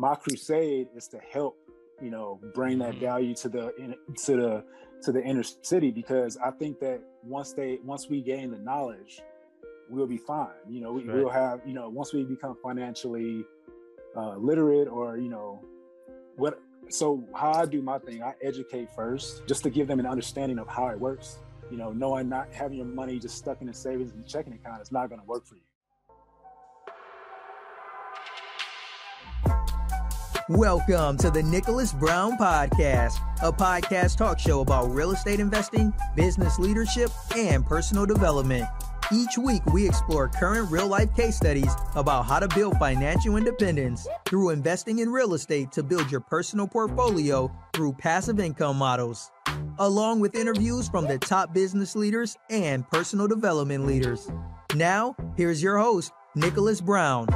my crusade is to help you know bring that mm-hmm. value to the to the to the inner city because I think that once they once we gain the knowledge, we'll be fine. You know, we, right. will have you know once we become financially uh, literate or you know what. So how I do my thing, I educate first just to give them an understanding of how it works. You know, knowing not having your money just stuck in a savings and checking account is not going to work for you. Welcome to the Nicholas Brown Podcast, a podcast talk show about real estate investing, business leadership, and personal development. Each week, we explore current real life case studies about how to build financial independence through investing in real estate to build your personal portfolio through passive income models, along with interviews from the top business leaders and personal development leaders. Now, here's your host, Nicholas Brown.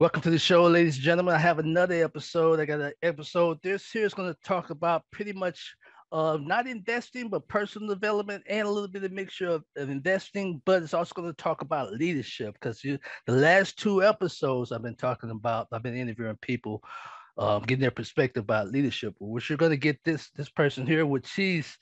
Welcome to the show, ladies and gentlemen. I have another episode. I got an episode. This here is going to talk about pretty much uh, not investing, but personal development and a little bit of mixture of, of investing. But it's also going to talk about leadership because the last two episodes I've been talking about, I've been interviewing people, um, getting their perspective about leadership. Which you're going to get this this person here, which she's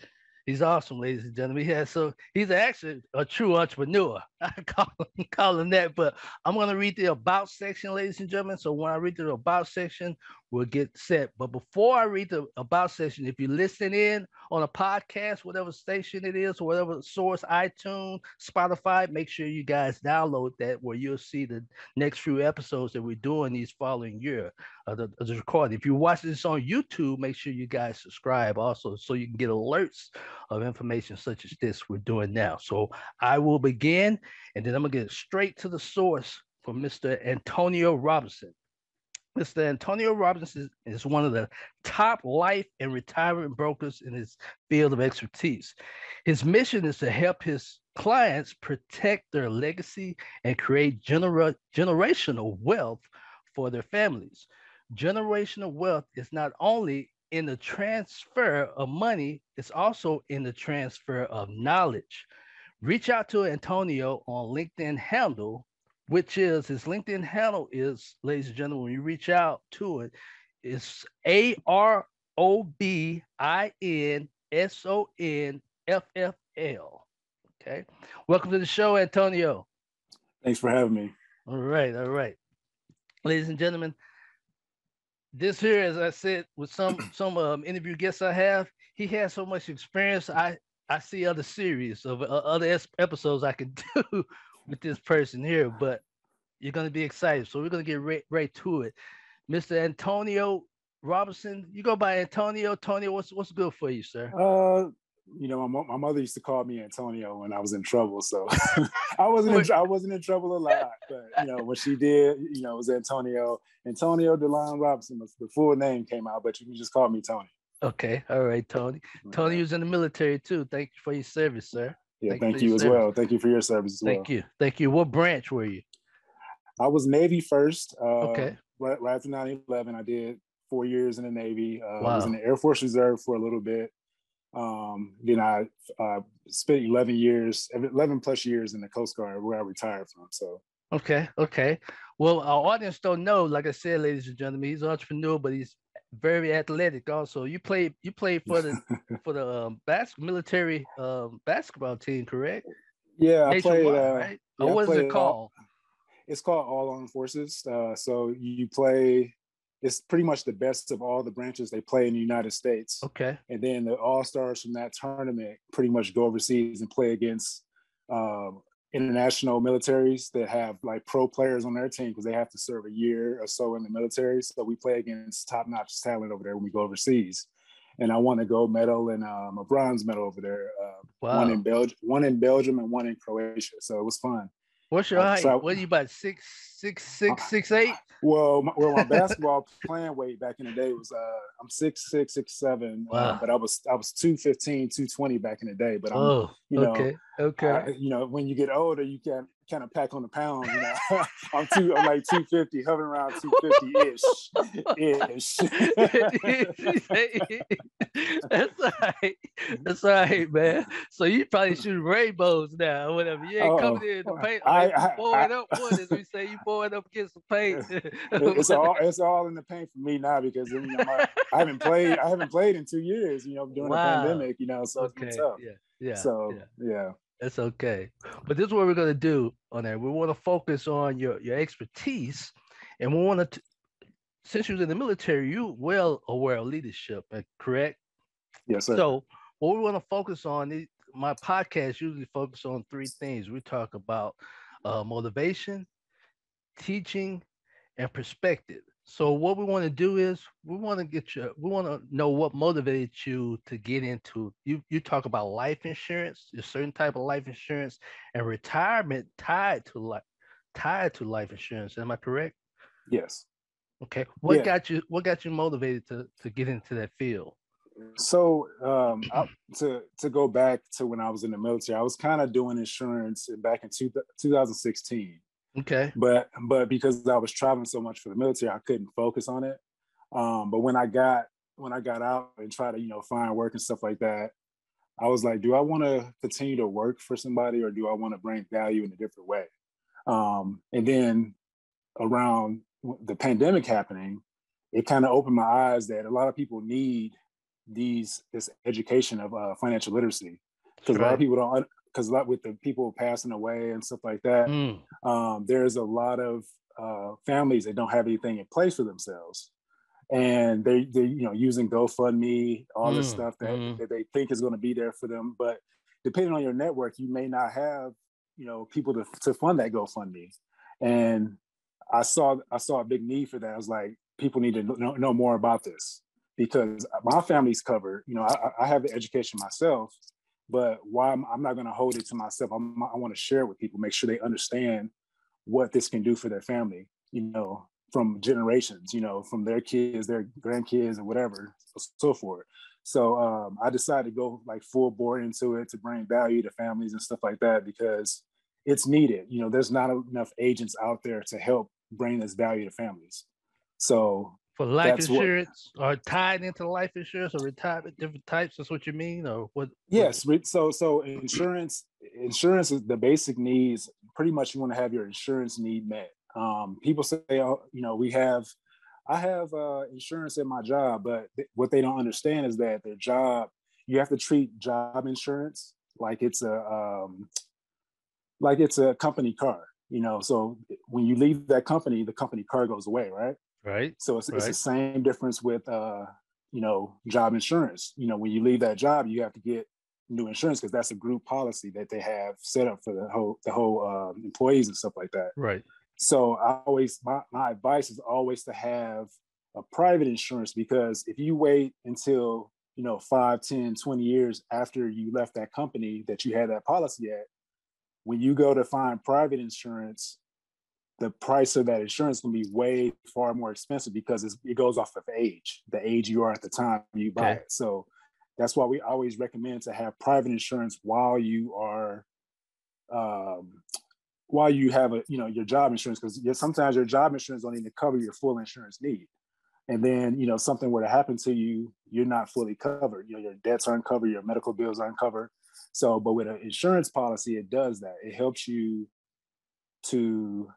He's awesome, ladies and gentlemen. He has so he's actually a true entrepreneur. I call him, call him that. But I'm gonna read the about section, ladies and gentlemen. So when I read the about section, we'll get set. But before I read the about section, if you listen in on a podcast, whatever station it is, or whatever source, iTunes, Spotify, make sure you guys download that where you'll see the next few episodes that we're doing these following year of the, of the recording. If you watch this on YouTube, make sure you guys subscribe also so you can get alerts of information such as this we're doing now. So I will begin and then I'm gonna get straight to the source from Mr. Antonio Robinson. Mr. Antonio Robinson is one of the top life and retirement brokers in his field of expertise. His mission is to help his clients protect their legacy and create genera- generational wealth for their families. Generational wealth is not only in the transfer of money, it's also in the transfer of knowledge. Reach out to Antonio on LinkedIn handle which is his LinkedIn handle is, ladies and gentlemen, when you reach out to it, it's A R O B I N S O N F F L. Okay. Welcome to the show, Antonio. Thanks for having me. All right. All right. Ladies and gentlemen, this here, as I said, with some some um, interview guests I have, he has so much experience. I I see other series of uh, other episodes I can do with this person here, but you're going to be excited. So we're going to get right, right to it. Mr. Antonio Robinson, you go by Antonio. Tony, what's what's good for you, sir? Uh, you know, my, my mother used to call me Antonio when I was in trouble. So I wasn't in, I wasn't in trouble a lot, but you know, when she did, you know, it was Antonio Antonio Delon Robinson. The full name came out, but you can just call me Tony. Okay, all right, Tony. Tony was in the military too. Thank you for your service, sir. Yeah, thank, thank you, as service. well. Thank you for your service as thank well. Thank you. Thank you. What branch were you? I was Navy first. Uh, okay. Right, right after 9 11, I did four years in the Navy. Uh, wow. I was in the Air Force Reserve for a little bit. Um, then I uh, spent 11 years, 11 plus years in the Coast Guard where I retired from. So, okay, okay. Well, our audience don't know, like I said, ladies and gentlemen, he's an entrepreneur, but he's very athletic also. You play you played for the for the um, bas- military um, basketball team, correct? Yeah, I played. Uh, right? Yeah, or what is it called? it's called All Armed Forces. Uh, so you play. It's pretty much the best of all the branches they play in the United States. Okay. And then the all stars from that tournament pretty much go overseas and play against um, international militaries that have like pro players on their team because they have to serve a year or so in the military. So we play against top notch talent over there when we go overseas. And I won a gold medal and um, a bronze medal over there. Uh, wow. One in Belgium, one in Belgium, and one in Croatia. So it was fun What's your height? So, what are you about six, six, six, six, eight? Well, my, well, my basketball playing weight back in the day was uh, I'm six, six, six, seven. Uh, wow. Uh, but I was I was 215, 220 back in the day. But I'm, oh, you know, okay, okay. I, you know, when you get older, you can kind of pack on the pound. You know, I'm two, I'm like 250, hovering around 250 ish, ish. That's all right. That's all right, man. So you probably shooting rainbows now, or whatever. You ain't coming in the paint. I, I, I, up wood, as we say. You pouring up against the paint. it's all it's all in the paint for me now because you know, my, I haven't played. I haven't played in two years. You know, during wow. the pandemic. You know, so okay. it's tough. Yeah. Yeah. So yeah. yeah. That's okay. But this is what we're going to do on there. We want to focus on your, your expertise and we want to, since you're in the military, you well aware of leadership, uh, correct? Yes, sir. So what we want to focus on, my podcast usually focus on three things. We talk about uh, motivation, teaching, and perspective. So what we want to do is we want to get you we want to know what motivated you to get into you you talk about life insurance, a certain type of life insurance and retirement tied to life tied to life insurance. Am I correct? Yes. Okay. What yeah. got you what got you motivated to to get into that field? So um, I, to to go back to when I was in the military, I was kind of doing insurance back in two, 2016. Okay. But but because I was traveling so much for the military, I couldn't focus on it. Um, but when I got when I got out and tried to you know find work and stuff like that, I was like, do I want to continue to work for somebody or do I want to bring value in a different way? Um, and then around the pandemic happening, it kind of opened my eyes that a lot of people need these this education of uh, financial literacy because right. a lot of people don't because a lot with the people passing away and stuff like that, mm. um, there's a lot of uh, families that don't have anything in place for themselves, and they they you know using GoFundMe, all mm. this stuff that, mm. that they think is going to be there for them, but depending on your network, you may not have you know people to to fund that GoFundMe, and I saw I saw a big need for that. I was like, people need to know, know more about this because my family's covered. You know, I, I have the education myself, but why I'm, I'm not going to hold it to myself. I'm, i want to share it with people, make sure they understand what this can do for their family, you know, from generations, you know, from their kids, their grandkids, or whatever, so forth. So um, I decided to go like full bore into it to bring value to families and stuff like that because it's needed. You know, there's not enough agents out there to help bring this value to families. So for life That's insurance what, or tied into life insurance or retirement different types that's what you mean or what yes so so insurance insurance is the basic needs pretty much you want to have your insurance need met. Um, people say oh, you know we have i have uh, insurance at my job but th- what they don't understand is that their job you have to treat job insurance like it's a um, like it's a company car you know so when you leave that company the company car goes away right Right. So it's, right. it's the same difference with, uh, you know, job insurance. You know, when you leave that job, you have to get new insurance because that's a group policy that they have set up for the whole the whole uh, employees and stuff like that. Right. So I always my, my advice is always to have a private insurance because if you wait until you know 5 10 20 years after you left that company that you had that policy at when you go to find private insurance the price of that insurance can be way far more expensive because it goes off of age, the age you are at the time you buy okay. it. So that's why we always recommend to have private insurance while you are, um, while you have a you know your job insurance because sometimes your job insurance don't even cover your full insurance need, and then you know something were to happen to you, you're not fully covered. You know your debts aren't covered, your medical bills aren't covered. So, but with an insurance policy, it does that. It helps you to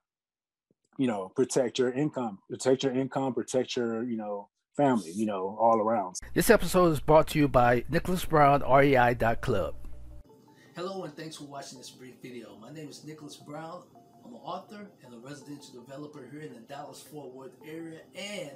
you know, protect your income, protect your income, protect your, you know, family, you know, all around. This episode is brought to you by Nicholas Brown, REI.club. Hello, and thanks for watching this brief video. My name is Nicholas Brown. I'm an author and a residential developer here in the Dallas Fort Worth area, and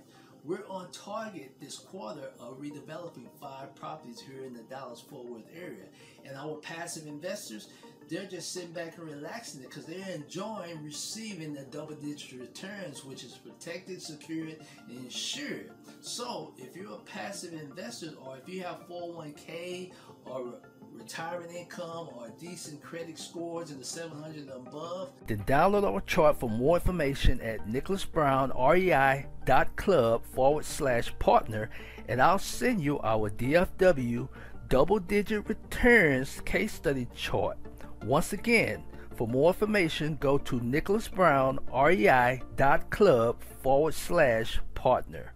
we're on target this quarter of redeveloping five properties here in the Dallas Fort Worth area. And our passive investors, they're just sitting back and relaxing it because they're enjoying receiving the double digit returns, which is protected, secured, and insured. So if you're a passive investor or if you have 401k or retirement income or decent credit scores in the 700 and above? Then download our chart for more information at nicholasbrownrei.club forward slash partner, and I'll send you our DFW double digit returns case study chart. Once again, for more information, go to nicholasbrownrei.club forward slash partner.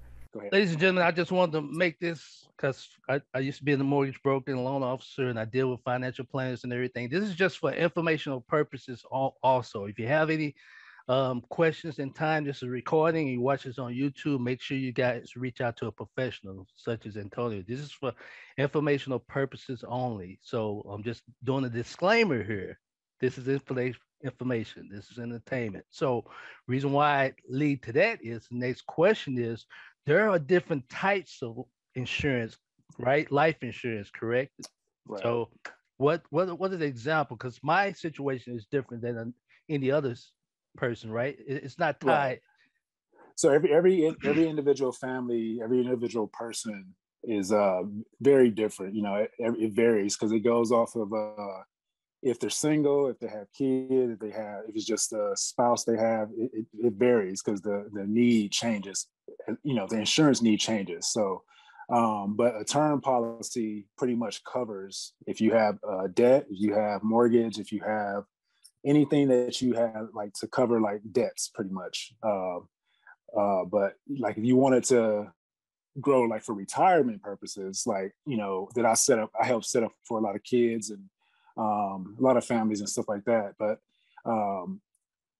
Ladies and gentlemen, I just wanted to make this because I, I used to be in the mortgage broker and loan officer, and I deal with financial planners and everything. This is just for informational purposes. Also, if you have any um, questions in time, this is a recording. You watch this on YouTube. Make sure you guys reach out to a professional such as Antonio. This is for informational purposes only. So I'm just doing a disclaimer here. This is information. This is entertainment. So, reason why I lead to that is the next question is there are different types of insurance, right? Life insurance, correct? Right. So what what what is the example? Because my situation is different than any other person, right? It's not tied. Right. So every every every individual family, every individual person is uh very different. You know, it, it varies because it goes off of uh if they're single, if they have kids, if they have if it's just a spouse they have, it, it, it varies because the the need changes you know the insurance need changes so um, but a term policy pretty much covers if you have uh, debt if you have mortgage if you have anything that you have like to cover like debts pretty much uh, uh, but like if you wanted to grow like for retirement purposes like you know that i set up i helped set up for a lot of kids and um, a lot of families and stuff like that but um,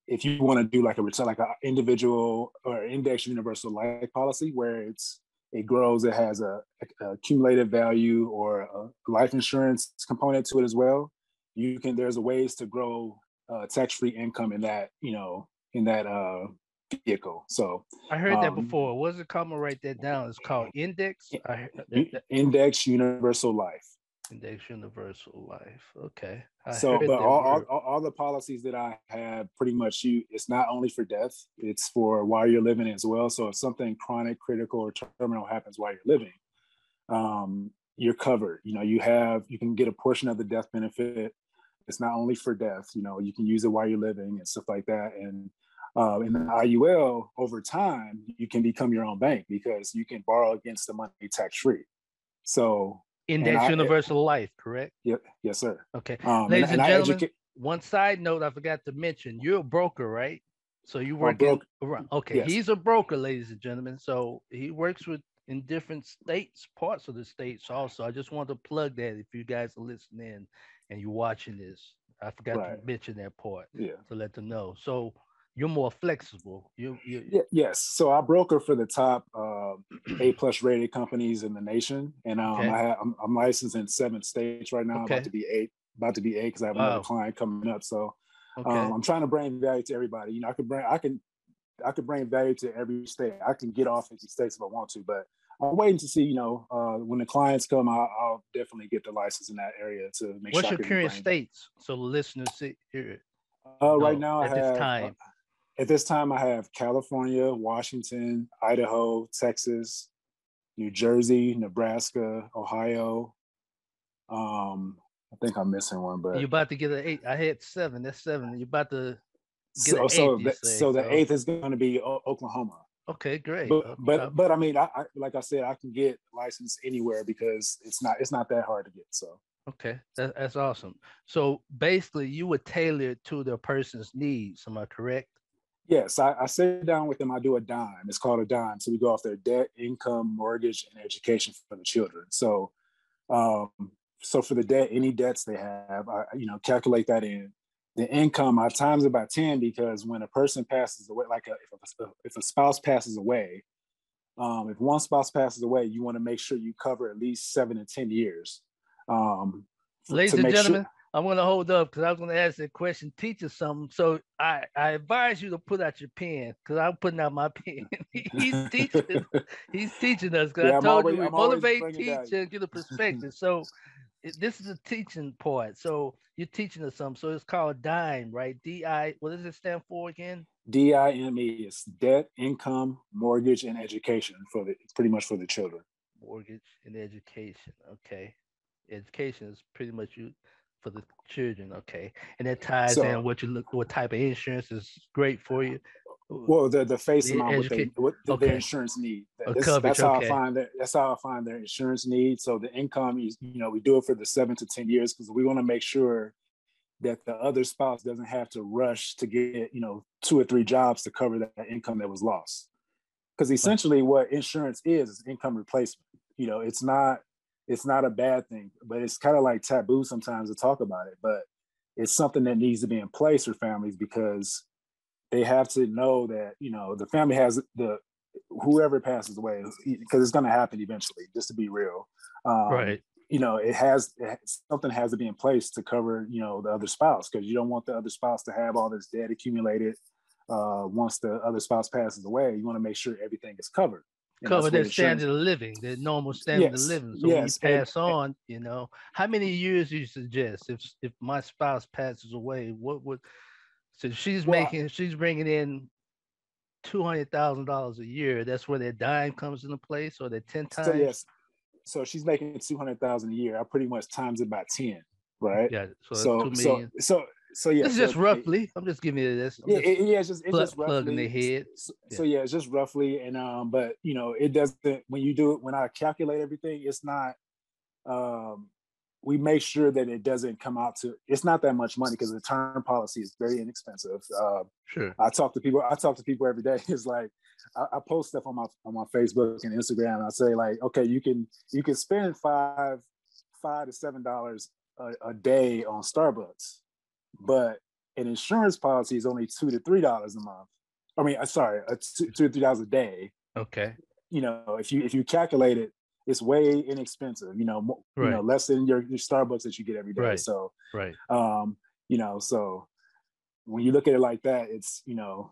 if you want to do like a return, like an individual or index universal life policy where it's it grows, it has a, a accumulated value or a life insurance component to it as well. You can there's ways to grow uh, tax free income in that you know in that uh, vehicle. So I heard um, that before. What's it called? I'm write that down. It's called Index. Index Universal Life. Index Universal Life. Okay. I so, but all, all, all, the policies that I have pretty much you, it's not only for death, it's for while you're living as well. So if something chronic, critical, or terminal happens while you're living, um, you're covered. You know, you have, you can get a portion of the death benefit. It's not only for death, you know, you can use it while you're living and stuff like that. And uh, in the IUL, over time, you can become your own bank because you can borrow against the money tax free. So Index I, Universal Life, correct? Yep. Yes, sir. Okay. Um, Ladies and, and, and gentlemen, one side note I forgot to mention: you're a broker, right? So you work in, okay. Yes. He's a broker, ladies and gentlemen. So he works with in different states, parts of the states also. I just want to plug that if you guys are listening and you're watching this. I forgot right. to mention that part. Yeah. To let them know. So you're more flexible. You, you yeah, yes. So I broker for the top uh, A plus rated companies in the nation, and um, okay. I have, I'm, I'm, licensed in seven states right now. Okay. About to be eight. About to be eight because I have wow. another client coming up. So okay. um, I'm trying to bring value to everybody. You know, I could bring I can I could bring value to every state. I can get off 50 states if I want to, but I'm waiting to see. You know, uh, when the clients come, I'll, I'll, definitely get the license in that area to make What's sure. What's your current states? So the listeners see here. Uh, right now, at I have, this time. Uh, at this time, I have California, Washington, Idaho, Texas, New Jersey, Nebraska, Ohio. Um, I think I'm missing one, but you're about to get an eight. I had seven. That's seven. You're about to get so, so, the, so the eighth is going to be o- Oklahoma. Okay, great. But but, but I mean, I, I, like I said, I can get license anywhere because it's not it's not that hard to get. So okay, that, that's awesome. So basically, you would tailor it to the person's needs. Am I correct? Yes, I, I, sit down with them. I do a dime. It's called a dime. So we go off their debt, income, mortgage, and education for the children. So, um, so for the debt, any debts they have, I you know calculate that in. The income, I times it by ten because when a person passes away, like a, if, a, if a spouse passes away, um, if one spouse passes away, you want to make sure you cover at least seven to ten years. Um, Ladies and gentlemen, sure, I'm going to hold up because I was going to ask that question, teach us something. So I, I advise you to put out your pen because I'm putting out my pen. he's teaching. he's teaching us because yeah, I told always, you we I'm motivate, teach, and get a perspective. so this is a teaching part. So you're teaching us something. So it's called DIME, right? D I. What does it stand for again? D I M E. It's debt, income, mortgage, and education for the pretty much for the children. Mortgage and education. Okay. education is pretty much you for the children. Okay, and that ties So- in what you look, what type of insurance is great for you. Well, the the face The amount what they what the, okay. their insurance need. This- coverage, that's how okay. I find that. That's how I find their insurance need. So the income is, you know, we do it for the seven to ten years because we want to make sure that the other spouse doesn't have to rush to get, you know, two or three jobs to cover that income that was lost. Because essentially, what insurance is is income replacement. You know, it's not it's not a bad thing, but it's kind of like taboo sometimes to talk about it. But it's something that needs to be in place for families because they have to know that you know the family has the whoever passes away because it's going to happen eventually just to be real um, right. you know it has, something has to be in place to cover you know the other spouse because you don't want the other spouse to have all this debt accumulated uh, once the other spouse passes away you want to make sure everything is covered And Cover their standard of living, their normal standard Yes, of living. So yes, when you and- pass on, you know, how many years do you suggest if if my spouse passes away? What would so she's Well, making she's bringing in two hundred thousand dollars a year. That's where their dime comes into place, or their ten times. so yes so she's making 200000 a year i pretty much times it by 10 right Yeah, so, so so so so yeah is so just it- roughly. I'm just giving you this. I'm yeah, just- it- yeah, it's just it's plug- just roughly. their head. So, so yeah, it's just roughly, and um, but you know, it doesn't. When you do it, when I calculate everything, it's not. Um, we make sure that it doesn't come out to. It's not that much money because the term policy is very inexpensive. Uh, sure. I talk to people. I talk to people every day. It's like I, I post stuff on my on my Facebook and Instagram. and I say like, okay, you can you can spend five five to seven dollars a, day on Starbucks, but an insurance policy is only two to three dollars a month. I mean, uh, sorry, uh, two, two to three dollars a day. Okay. You know, if you if you calculate it, it's way inexpensive. You know, mo- you know, less than your, your Starbucks that you get every day. Right. So Right. um you know so when you look at it like that it's you know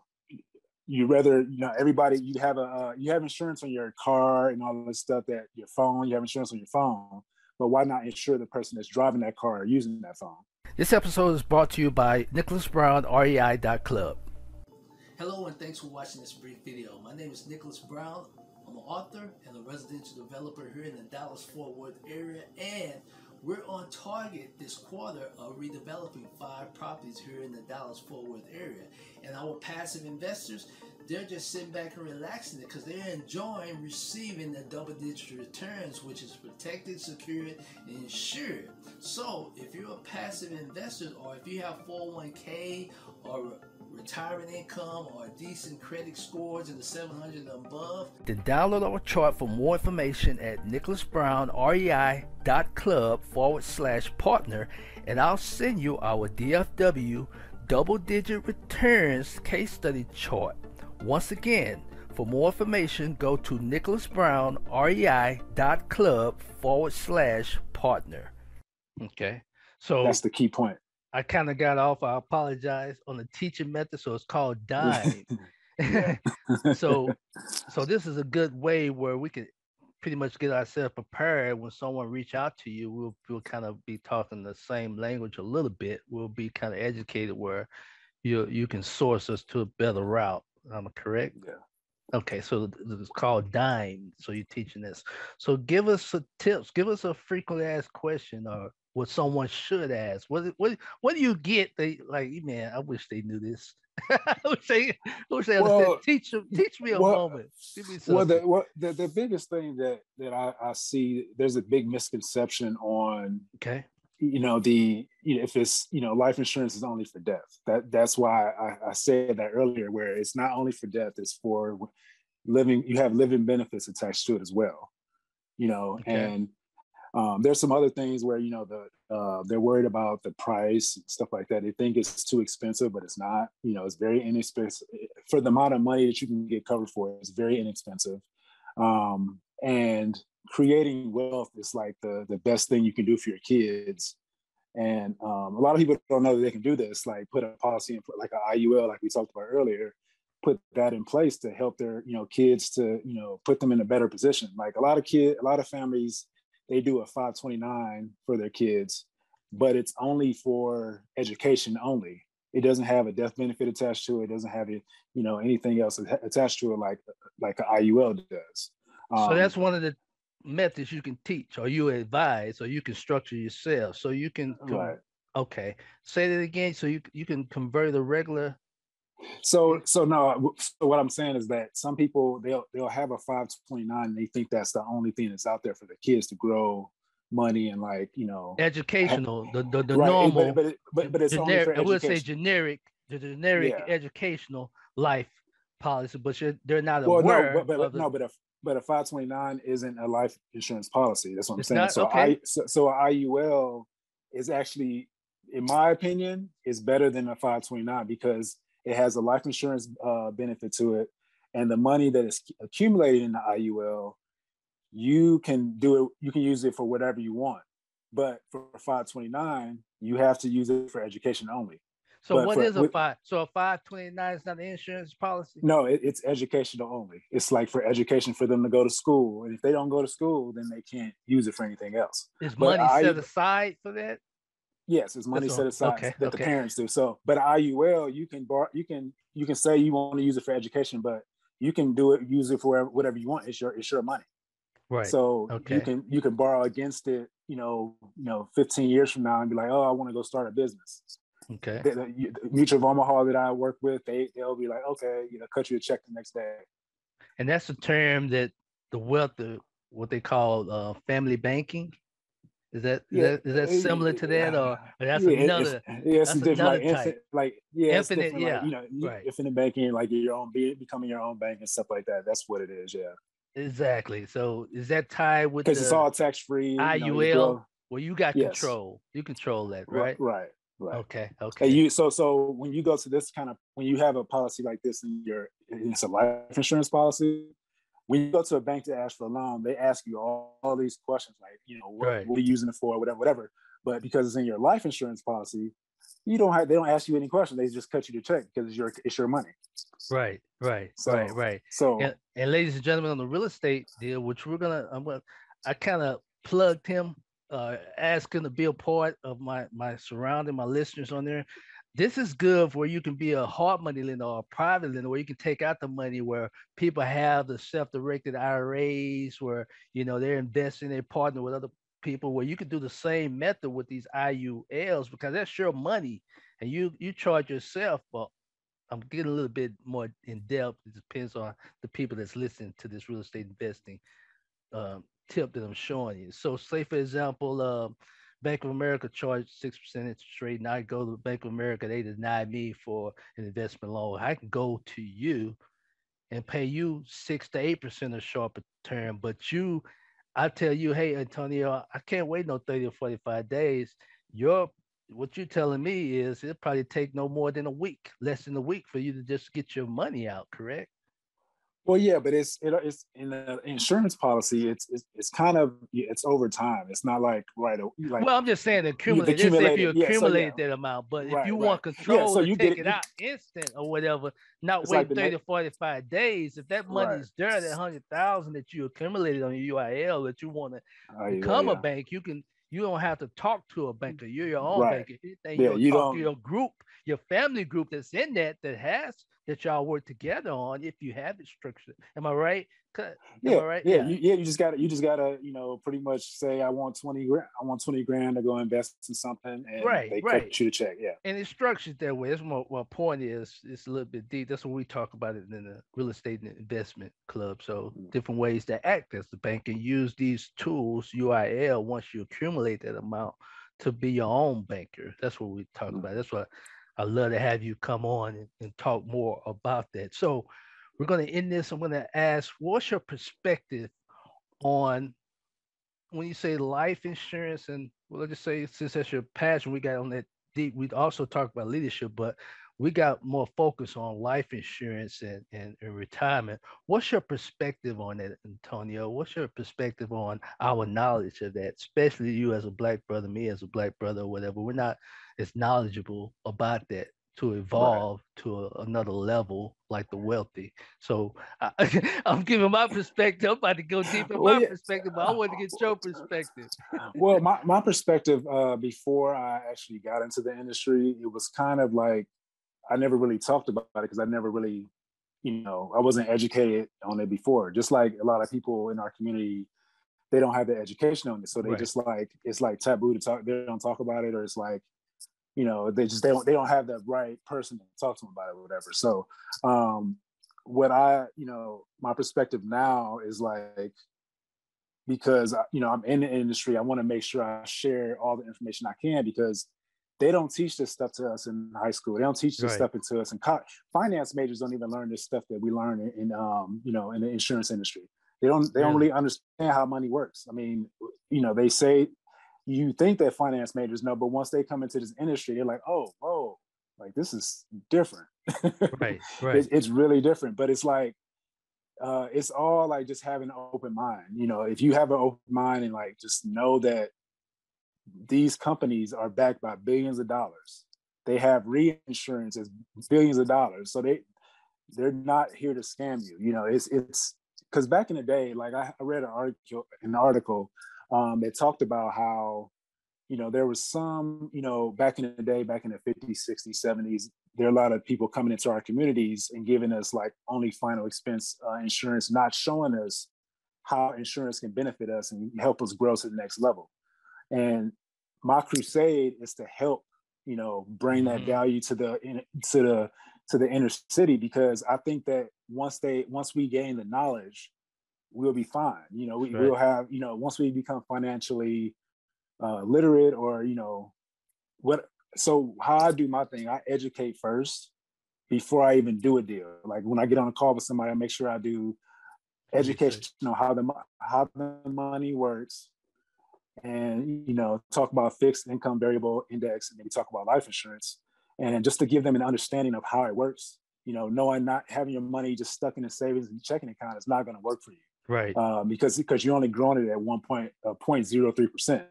you rather you know everybody you have a uh, you have insurance on your car and all this stuff that your phone you have insurance on your phone but why not insure the person that's driving that car or using that phone This episode is brought to you by Nicholas Brown, REI.club. Hello and thanks for watching this brief video. My name is Nicholas Brown. I'm an author and a residential developer here in the Dallas-Fort Worth area and we're on target this quarter of redeveloping five properties here in the Dallas-Fort Worth area. And our passive investors, they're just sitting back and relaxing it because they're enjoying receiving the double-digit returns, which is protected, secured, and insured. So if you're a passive investor or if you have 401k or retirement income or decent credit scores in the 700 and above, Then download our chart for more information at nicholasbrownrei.club forward slash partner, and I'll send you our DFW double digit returns case study chart. Once again, for more information, go to nicholasbrownrei.club forward slash partner. Okay. So that's the key point I kind of got off. I apologize on the teaching method. So it's called dime. so so this is a good way where we can pretty much get ourselves prepared when someone reach out to you we'll, we'll kind of be talking the same language a little bit we'll be kind of educated where you you can source us to a better route am i correct yeah okay so it's called dime so you're teaching this so give us some tips give us a frequently asked question or what someone should ask what what what do you get they like man i wish they knew this I wish they, I wish they understood. Well, Teach, teach me a well- moment. Me well the, what, the the biggest thing that that I, I see there's a big misconception on okay. You know the you know if it's you know life insurance is only for death. That that's why I, I said that earlier where it's not only for death it's for living you have living benefits attached to it as well you know Okay. and um, there's some other things where you know the uh, they're worried about the price and stuff like that. They think it's too expensive but it's not you know it's very inexpensive. For the amount of money that you can get covered for it's very inexpensive. Um, and creating wealth is like the the best thing you can do for your kids. And um, a lot of people don't know that they can do this like put a policy in like an iul like we talked about earlier put that in place to help their you know kids to you know put them in a better position. Like a lot of kid a lot of families they do a 529 for their kids but it's only for education only. It doesn't have a death benefit attached to it, it doesn't have it you know anything else attached to it like like an iul does. So Um, that's one of the methods you can teach or you advise or you can structure yourself so you can right. okay say that again so you you can convert the regular so so no uh, so what i'm saying is that some people they'll they'll have a 529 and they think that's the only thing that's out there for the kids to grow money and like you know educational the the, the right, normal but, but, but, but it's generic, only for i would say generic the generic yeah. educational life policy but they're not well, aware no, but, but no but a, but a 529 isn't a life insurance policy that's what i'm saying. not, so okay. i so, so iul is actually in my opinion is better than a 529 because it has a life insurance uh, benefit to it and the money that is accumulated in the iul you can do it you can use it for whatever you want. But for 529 you have to use it for education only so but what for, is a five so a 529 is not an insurance policy no it, it's educational only it's like for education for them to go to school and if they don't go to school then they can't use it for anything else is but money I, set aside for that yes it's money That's set aside okay, that okay. the parents do so but iul you can bar you can you can say you want to use it for education but you can do it use it for whatever you want it's your it's your money Right. So okay. you can you can borrow against it, you know, you know, 15 years from now and be like, oh, I want to go start a business. Okay. The, the, the Mutual of Omaha that I work with, they they'll be like, okay, you know, cut you a check the next day. And that's the term that the wealth, the what they call uh, family banking. Is that yeah. is that, is that similar to that, or, or that's yeah, another? It's, yeah, it's different. Like, infin, like yeah, infinite, yeah, like, you know, right. infinite banking, like your own, becoming your own bank and stuff like that. That's what it is. Yeah. Exactly. So is that tied with because it's all tax free IUL? You know, well, you got yes. control. You control that, right? Right. Right. Okay. Okay. And you so so when you go to this kind of when you have a policy like this in your it's a life insurance policy, when you go to a bank to ask for a loan, they ask you all, all these questions like, you know, what, right. what are you using it for, whatever, whatever. But because it's in your life insurance policy, you don't have they don't ask you any questions. They just cut you the check because it's your it's your money. Right, right, so, right, right. So and, and, ladies and gentlemen, on the real estate deal, which we're gonna, I'm gonna, I kind of plugged him, uh, asking to be a part of my my surrounding, my listeners on there. This is good where you can be a hard money lender or a private lender where you can take out the money where people have the self-directed IRAs where you know they're investing, they partner with other people where you could do the same method with these IULs because that's your money and you you charge yourself. But I'm getting a little bit more in depth. It depends on the people that's listening to this real estate investing um, tip that I'm showing you. So, say for example, uh, Bank of America charged six percent interest rate, and I go to Bank of America, they deny me for an investment loan. I can go to you and pay you six to eight percent of shorter term, but you I tell you, hey Antonio, I can't wait no 30 or 45 days. Your what you're telling me is it'll probably take no more than a week, less than a week for you to just get your money out, correct? Well, yeah, but it's it, it's in the insurance policy. It's, it's it's kind of it's over time. It's not like right. Like, well, I'm just saying accumulate. accumulate if you accumulate yeah, so yeah. that amount, but right, if you right. want control, yeah, so you take it, it, out instant or whatever, not wait like 30 to 45 days. If that money's right. there, that hundred thousand that you accumulated on your UIL that you want to oh, become a bank, you can you don't have to talk to a banker. You're your own banker. Anything yeah, you talk to your group, your family group that's in that that has that y'all work together on if you have it structured. Am I right? Am yeah, I right? Yeah, yeah. You, yeah. You just gotta, you just gotta, you know, pretty much say, I want twenty grand. I want twenty grand to go invest in something, and right, they right. cut you the check. Yeah, and it's structured that way. That's my, my point is, it's a little bit deep. That's what we talk about it in the real estate and investment club. So mm-hmm. different ways to act as the bank and use these tools, UIL, once you accumulate that amount to be your own banker. That's what we talk mm-hmm. about. That's what I'd love to have you come on and, and talk more about that. So we're going to end this. I'm going to ask, what's your perspective on when you say life insurance and well, let's just say since that's your passion, we got on that deep. We also talk about leadership, but we got more focus on life insurance and, and, and, retirement. What's your perspective on that, Antonio? What's your perspective on our knowledge of that, especially you as a black brother, me as a black brother, or whatever? We're not as knowledgeable about that to evolve right. to a, another level like the wealthy. So I, am giving my perspective. I'm about to go deep in well, my yeah. perspective, but I want to get your perspective. well, my, my perspective uh, before I actually got into the industry, it was kind of like I never really talked about it because I never really, you know, I wasn't educated on it before. Just like a lot of people in our community they don't have the education on it. So they Right. just like it's like taboo to talk. They don't talk about it, or it's like, you know, they just they don't they don't have the right person to talk to them about it or whatever. So um what I, you know, my perspective now is like because uh, you know I'm in the industry, I want to make sure I share all the information I can because they don't teach this stuff to us in high school. They don't teach this Right. stuff to us in co- finance majors. Don't even learn this stuff that we learn in, in um, you know in the insurance industry. They don't they don't Really? understand how money works. I mean, you know, they say you think that finance majors know, but once they come into this industry, they're like, oh, whoa, like this is different. Right, right. It's, it's really different, but it's like uh, it's all like just having an open mind. You know, if you have an open mind and like just know that these companies are backed by billions of dollars, they have reinsurance as billions of dollars, so they they're not here to scam you. You know, it's it's because back in the day, like I, read an article an article um, that talked about how you know there was some you know back in the day back in the 50s 60s 70s there are a lot of people coming into our communities and giving us like only final expense uh, insurance not showing us how insurance can benefit us and help us grow to the next level and my crusade is to help you know bring that Mhm. value to the in, to the to the inner city because i think that once they once we gain the knowledge we'll be fine you know we, Right. we'll have you know once we become financially uh, literate or you know what so how i do my thing i educate first before i even do a deal like when i get on a call with somebody i make sure i do education you know how the how the money works and you know talk about fixed income variable index and maybe talk about life insurance and just to give them an understanding of how it works you know knowing not having your money just stuck in a savings and checking account is not going to work for you Right. um, because because you're only growing it at one point uh, 0.03 percent.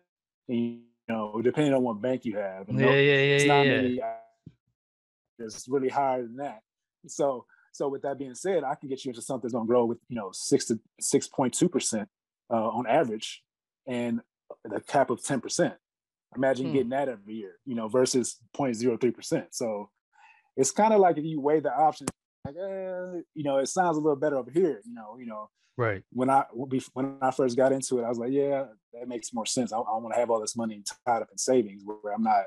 And you know, depending on what bank you have, and Yeah, no- yeah, yeah, it's not yeah. many. It's really higher than that. So so with that being said, I can get you into something that's going to grow with you know six to six point two percent uh, on average, and the cap of ten percent. Imagine Hmm. getting that every year, you know, versus 0.03 percent. So it's kind of like if you weigh the options, like eh, you know, it sounds a little better over here, you know, you know Right. when I when I first got into it, I was like, yeah, that makes more sense. I, I want to have all this money tied up in savings where I'm not,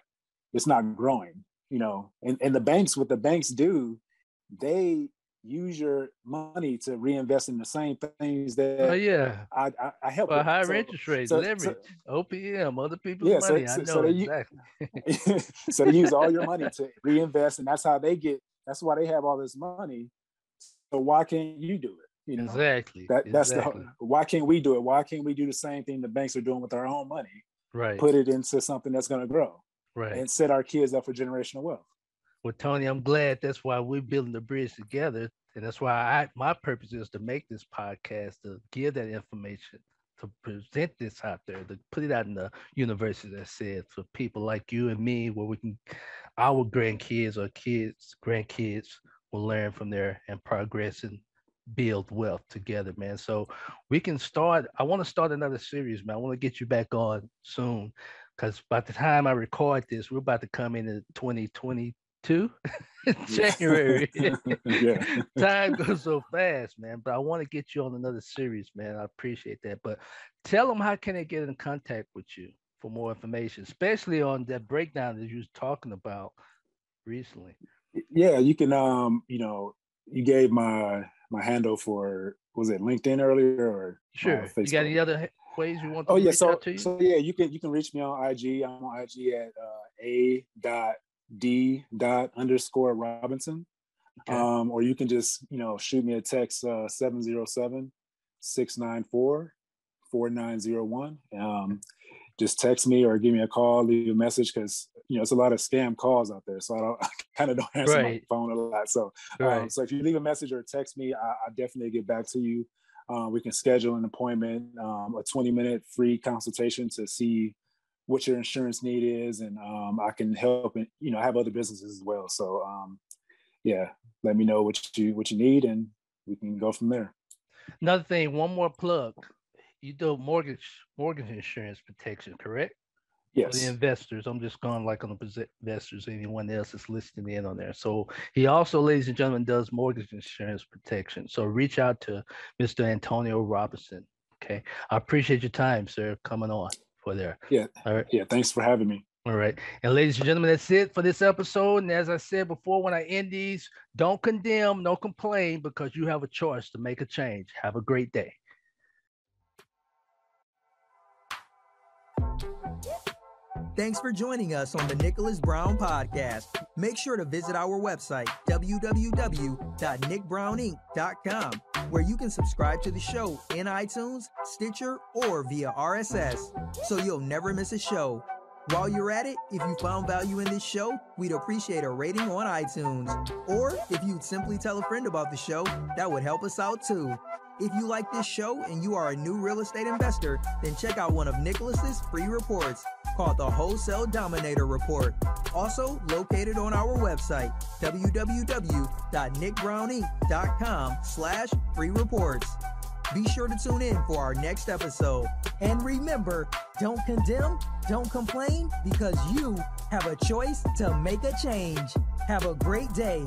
it's not growing, you know. And and the banks, what the banks do, they use your money to reinvest in the same things that Oh yeah. I, I I help. Well, higher So- interest rates, so- leverage, OPM, other people's Yeah, so- money. I so- know so they so they use all your money to reinvest, and that's how they get. That's why they have all this money. So why can't you do it? You know, Exactly. that that's exactly. the why can't we do it? Why can't we do the same thing the banks are doing with our own money? right. Put it into something that's going to grow right. and set our kids up for generational wealth. Well, Tony, I'm glad that's why we're building the bridge together. And that's why I my purpose is to make this podcast to give that information, to present this out there, to put it out in the universe, as I said, for people like you and me, where we can our grandkids or kids, grandkids will learn from there and progress and build wealth together, man. So we can start. I want to start another series, man. I want to get you back on soon. Because by the time I record this, we're about to come into 2022 January. yeah. Time goes so fast, man. But I want to get you on another series, man. I appreciate that. But tell them how can they get in contact with you for more information, especially on that breakdown that you was talking about recently. Yeah, you can um, you know, you gave my my handle for was it LinkedIn earlier or uh, Sure. You got any other ways you want? Oh to yeah, reach so out to you? so yeah, you can you can reach me on IG. I'm on IG at uh, a dot d dot underscore Robinson. Okay. Um, or you can just you know shoot me a text uh 707 694 4901. Um, just text me or give me a call, leave a message because you know it's a lot of scam calls out there. So I don't I kind of don't answer Right. my phone a lot. So right. um, so if you leave a message or text me, I, I definitely get back to you. Uh, we can schedule an appointment, um, a 20 minute free consultation to see what your insurance need is, and um, I can help. And you know, I have other businesses as well. So um, yeah, let me know what you what you need, and we can go from there. Another thing, one more plug. You do mortgage mortgage insurance protection, correct? Yes. For the investors. I'm just going like on the investors, anyone else is listening in on there. So he also, ladies and gentlemen, does mortgage insurance protection. So reach out to Mr. Antonio Robinson. Okay. I appreciate your time, sir, coming on for there. Yeah. All right. Yeah. Thanks for having me. All right. And ladies and gentlemen, that's it for this episode. And as I said before, when I end these, don't condemn, no complain, because you have a choice to make a change. Have a great day. Thanks for joining us on the Nicholas Brown Podcast. Make sure to visit our website, www.nickbrowninc.com, where you can subscribe to the show in iTunes, Stitcher, or via RSS, so you'll never miss a show. While you're at it, if you found value in this show, we'd appreciate a rating on iTunes. Or if you'd simply tell a friend about the show, that would help us out too. If you like this show and you are a new real estate investor, then check out one of Nicholas's free reports called the Wholesale Dominator Report, also located on our website, www.nickbrowninc.com slash free reports. Be sure to tune in for our next episode. And remember, don't condemn, don't complain, because you have a choice to make a change. Have a great day.